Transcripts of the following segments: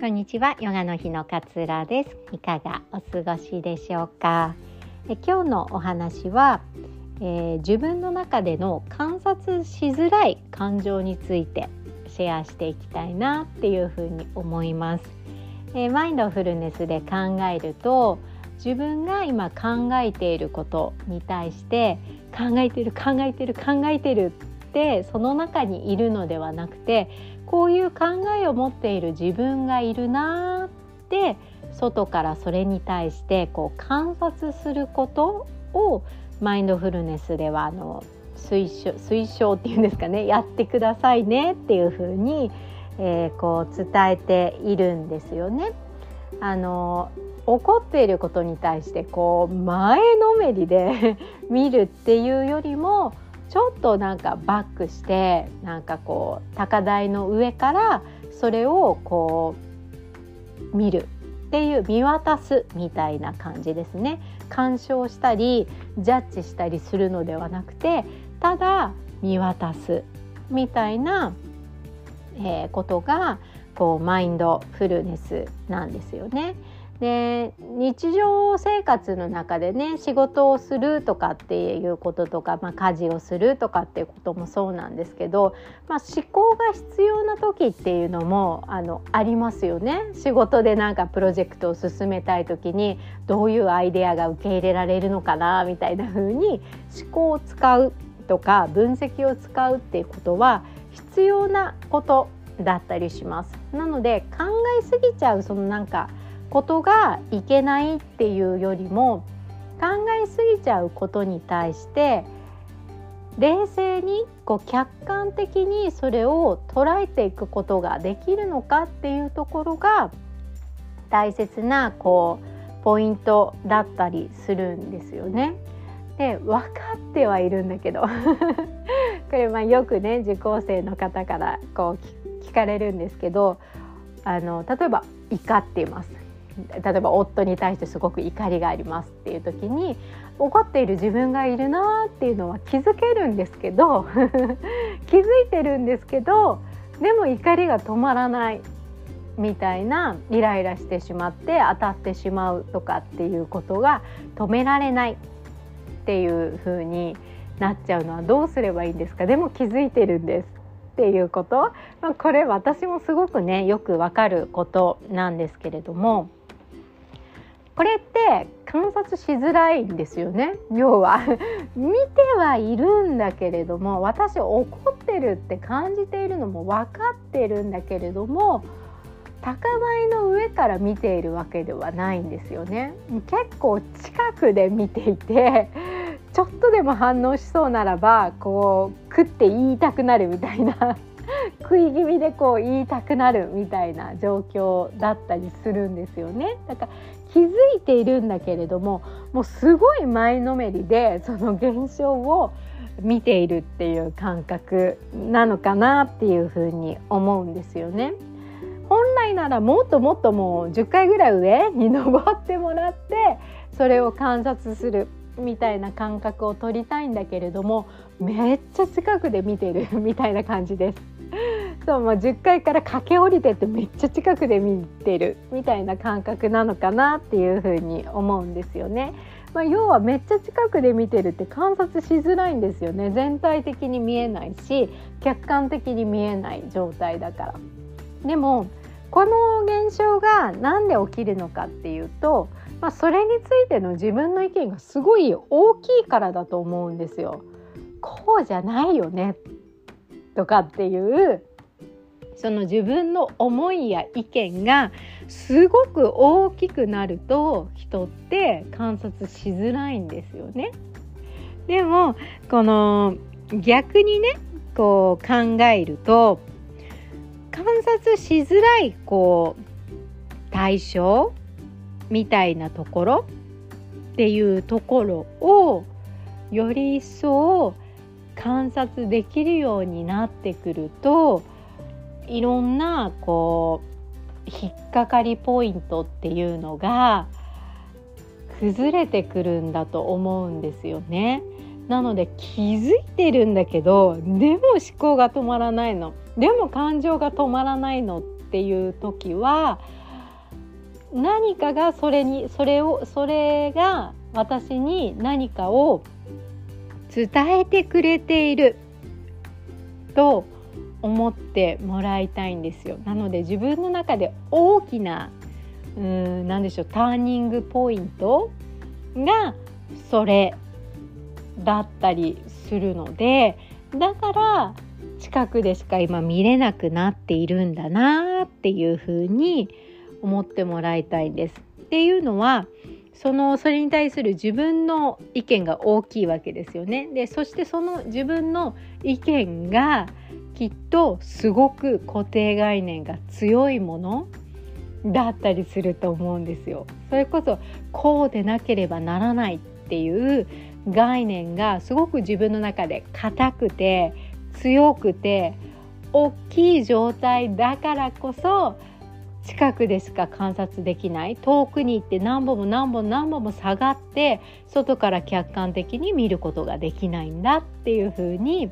こんにちは。ヨガの日の勝浦です。いかがお過ごしでしょうか？え今日のお話は、えー、自分の中での観察しづらい感情についてシェアしていきたいなっていうふうに思います、えー、マインドフルネスで考えると自分が今考えていることに対して考えてる考えてる考えてるってその中にいるのではなくてこういう考えを持っている自分がいるなって外からそれに対してこう観察することをマインドフルネスではあの推奨推奨っていうんですかねやってくださいねっていうふうに、えー、こう伝えているんですよね。あの起こっていることに対してこう前のめりで 見るっていうよりもちょっとなんかバックしてなんかこう高台の上からそれをこう見るっていう見渡すみたいな感じですね鑑賞したりジャッジしたりするのではなくてただ見渡すみたいな、えー、ことがこうマインドフルネスなんですよね。で日常生活の中でね仕事をするとかっていうこととか、まあ、家事をするとかっていうこともそうなんですけど、まあ、思考が必要な時っていうのもあのありますよね。仕事でなんかプロジェクトを進めたい時にどういうアイデアが受け入れられるのかなみたいな風に思考を使うとか分析を使うっていうことは必要なことだったりします。なので考えすぎちゃうそのなんかことがいけないっていうよりも考えすぎちゃうことに対して冷静にこう客観的にそれを捉えていくことができるのかっていうところが大切なこうポイントだったりするんですよね。で分かってはいるんだけど これまよくね受講生の方からこう聞かれるんですけどあの例えば怒っています例えば夫に対してすごく怒りがありますっていう時に怒っている自分がいるなっていうのは気づけるんですけど 気づいてるんですけどでも怒りが止まらないみたいなイライラしてしまって当たってしまうとかっていうことが止められないっていう風になっちゃうのはどうすればいいんですか？でも気づいてるんですっていうこと、まあ、これ私もすごくねよくわかることなんですけれども。これって観察しづらいんですよね。要は 見てはいるんだけれども私怒ってるって感じているのも分かってるんだけれども高台の上から見ているわけではないんですよね。結構近くで見ていてちょっとでも反応しそうならばこう食って言いたくなるみたいな。食い気味でこう言いたくなるみたいな状況だったりするんですよね。だから気づいているんだけれどももうすごい前のめりでその現象を見ているっていう感覚なのかなっていうふうに思うんですよね。本来ならもっともっともう10回ぐらい上に登ってもらってそれを観察するみたいな感覚を取りたいんだけれどもめっちゃ近くで見てるみたいな感じです。そうまあ、10階から駆け下りてってめっちゃ近くで見てるみたいな感覚なのかなっていうふうに思うんですよね。まあ、要はめっちゃ近くで見てるって観察しづらいんですよね全体的に見えないし客観的に見えない状態だから。でもこの現象が何で起きるのかっていうと、まあ、それについての自分の意見がすごい大きいからだと思うんですよ。こうじゃないよねとかっていうその自分の思いや意見がすごく大きくなると人って観察しづらいんですよね。でもこの逆にねこう考えると観察しづらいこう対象みたいなところっていうところをより一層観察できるようになってくるといろんなこう引っかかりポイントっていうのが崩れてくるんだと思うんですよね。なので気づいてるんだけどでも思考が止まらないのでも感情が止まらないのっていう時は何かがそれにそれをそれが私に何かを伝えてくれていると思ってもらいたいんですよ。なので自分の中で大きなうん何でしょうターニングポイントがそれだったりするのでだから近くでしか今見れなくなっているんだなっていうふうに思ってもらいたいんです。っていうのはそのそれに対する自分の意見が大きいわけですよね。でそしてその自分の意見がきっとすごく固定概念が強いものだったりすると思うんですよ。それこそこうでなければならないっていう概念がすごく自分の中で硬くて強くて大きい状態だからこそ近くでしか観察できない遠くに行って何本も何本何本も下がって外から客観的に見ることができないんだっていうふうに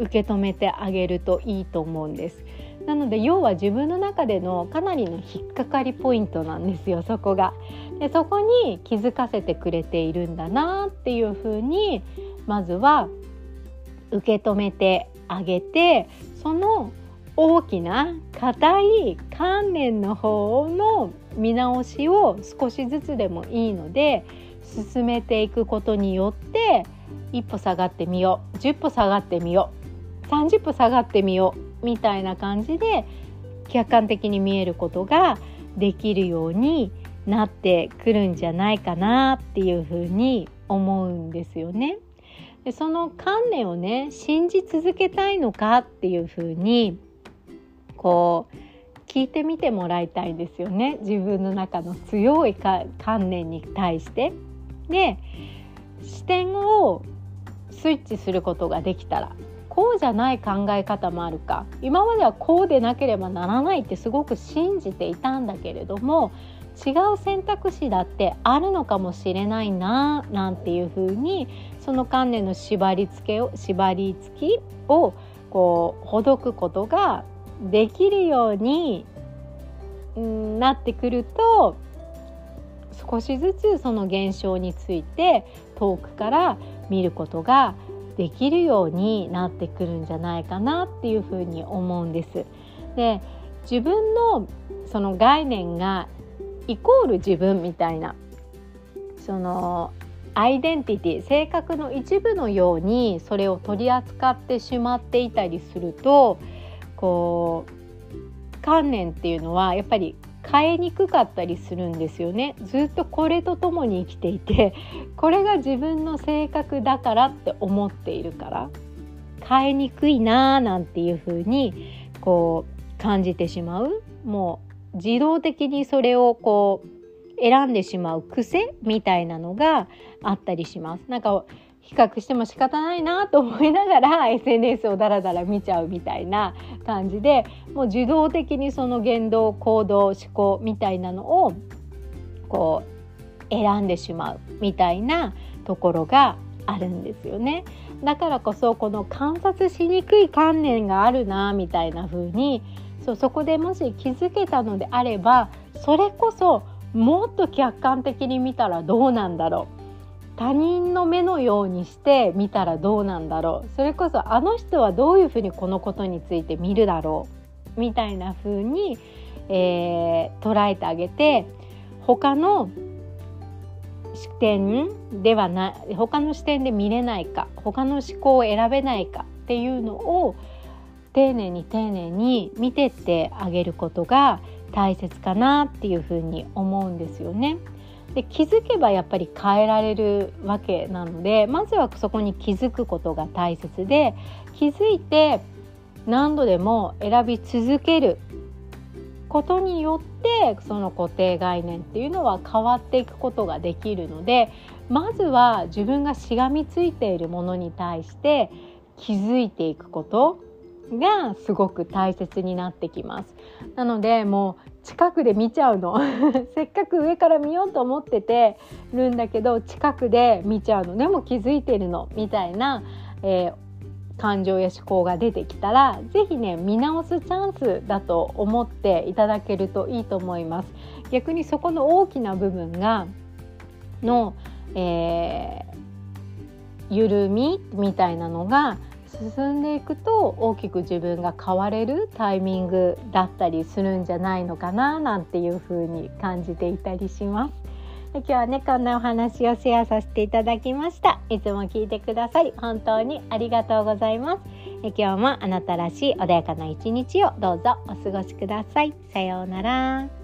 受け止めてあげるといいと思うんです。なので要は自分の中でのかなりの引っかかりポイントなんですよそこが。でそこに気づかせてくれているんだなっていうふうにまずは受け止めてあげてその大きな硬い観念の方の見直しを少しずつでもいいので進めていくことによって一歩下がってみよう10歩下がってみよう30歩下がってみようみたいな感じで客観的に見えることができるようになってくるんじゃないかなっていうふうに思うんですよね。でその観念をね信じ続けたいのかっていうふうにこう聞いてみてもらいたいんですよね自分の中の強い観念に対して。で視点をスイッチすることができたらこうじゃない考え方もあるか。今まではこうでなければならないってすごく信じていたんだけれども違う選択肢だってあるのかもしれないななんていうふうにその観念の縛り付けを縛り付きをこうほどくことができるようになってくると少しずつその現象について遠くから見ることができるようになってくるんじゃないかなっていうふうに思うんです。で自分のその概念がイコール自分みたいなそのアイデンティティ性格の一部のようにそれを取り扱ってしまっていたりするとこう観念っていうのはやっぱり変えにくかったりするんですよねずっとこれと共に生きていて これが自分の性格だからって思っているから変えにくいなーなんていう風にこう感じてしまうもう自動的にそれをこう選んでしまう癖みたいなのがあったりします。なんか比較しても仕方ないなと思いながら SNS をダラダラ見ちゃうみたいな感じでもう自動的にその言動行動思考みたいなのをこう選んでしまうみたいなところがあるんですよね。だからこそこの観察しにくい観念があるなみたいな風にそうそこでもし気づけたのであればそれこそもっと客観的に見たらどうなんだろう他人の目のようにして見たらどうなんだろうそれこそあの人はどういうふうにこのことについて見るだろうみたいな風に、えー、捉えてあげて他の視点ではない他の視点で見れないか他の思考を選べないかっていうのを丁寧に丁寧に見てってあげることが大切かなっていうふうに思うんですよね。で気づけばやっぱり変えられるわけなのでまずはそこに気づくことが大切で気づいて何度でも選び続けることによってその固定概念っていうのは変わっていくことができるのでまずは自分がしがみついているものに対して気づいていくことがすごく大切になってきます。なのでもう近くで見ちゃうの。せっかく上から見ようと思っててるんだけど近くで見ちゃうの。でも気づいてるの。みたいな、えー、感情や思考が出てきたら是非ね見直すチャンスだと思っていただけるといいと思います。逆にそこの大きな部分がの、えー、緩みみたいなのが進んでいくと大きく自分が変われるタイミングだったりするんじゃないのかななんていう風に感じていたりします。今日はねこんなお話をシェアさせていただきました。いつも聞いてくださり本当にありがとうございます。今日もあなたらしい穏やかな一日をどうぞお過ごしください。さようなら。